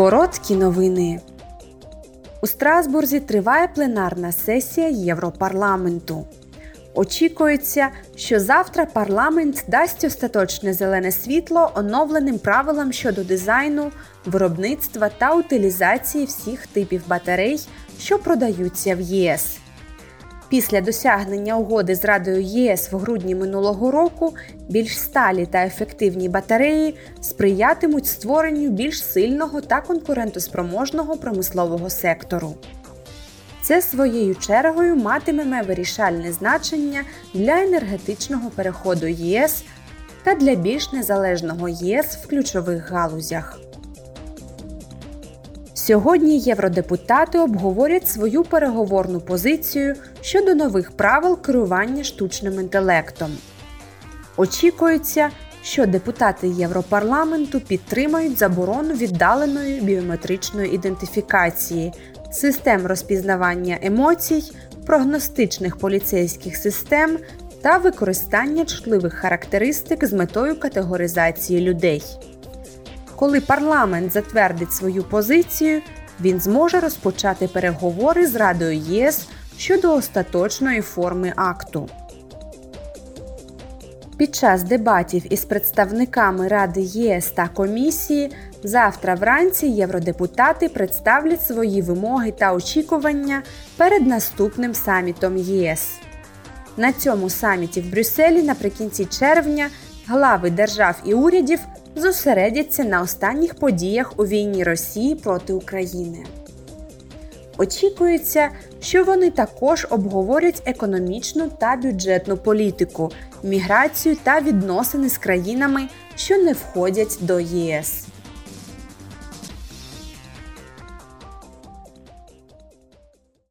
Короткі новини. У Страсбурзі триває пленарна сесія Європарламенту. Очікується, що завтра парламент дасть остаточне зелене світло оновленим правилам щодо дизайну, виробництва та утилізації всіх типів батарей, що продаються в ЄС. Після досягнення угоди з Радою ЄС в грудні минулого року більш сталі та ефективні батареї сприятимуть створенню більш сильного та конкурентоспроможного промислового сектору. Це своєю чергою матиме вирішальне значення для енергетичного переходу ЄС та для більш незалежного ЄС в ключових галузях. Сьогодні євродепутати обговорять свою переговорну позицію щодо нових правил керування штучним інтелектом. Очікується, що депутати Європарламенту підтримають заборону віддаленої біометричної ідентифікації, систем розпізнавання емоцій, прогностичних поліцейських систем та використання чутливих характеристик з метою категоризації людей. Коли парламент затвердить свою позицію, він зможе розпочати переговори з Радою ЄС щодо остаточної форми акту. Під час дебатів із представниками Ради ЄС та комісії завтра вранці євродепутати представлять свої вимоги та очікування перед наступним самітом ЄС. На цьому саміті в Брюсселі наприкінці червня глави держав і урядів зосередяться на останніх подіях у війні Росії проти України. Очікується, що вони також обговорять економічну та бюджетну політику, міграцію та відносини з країнами, що не входять до ЄС.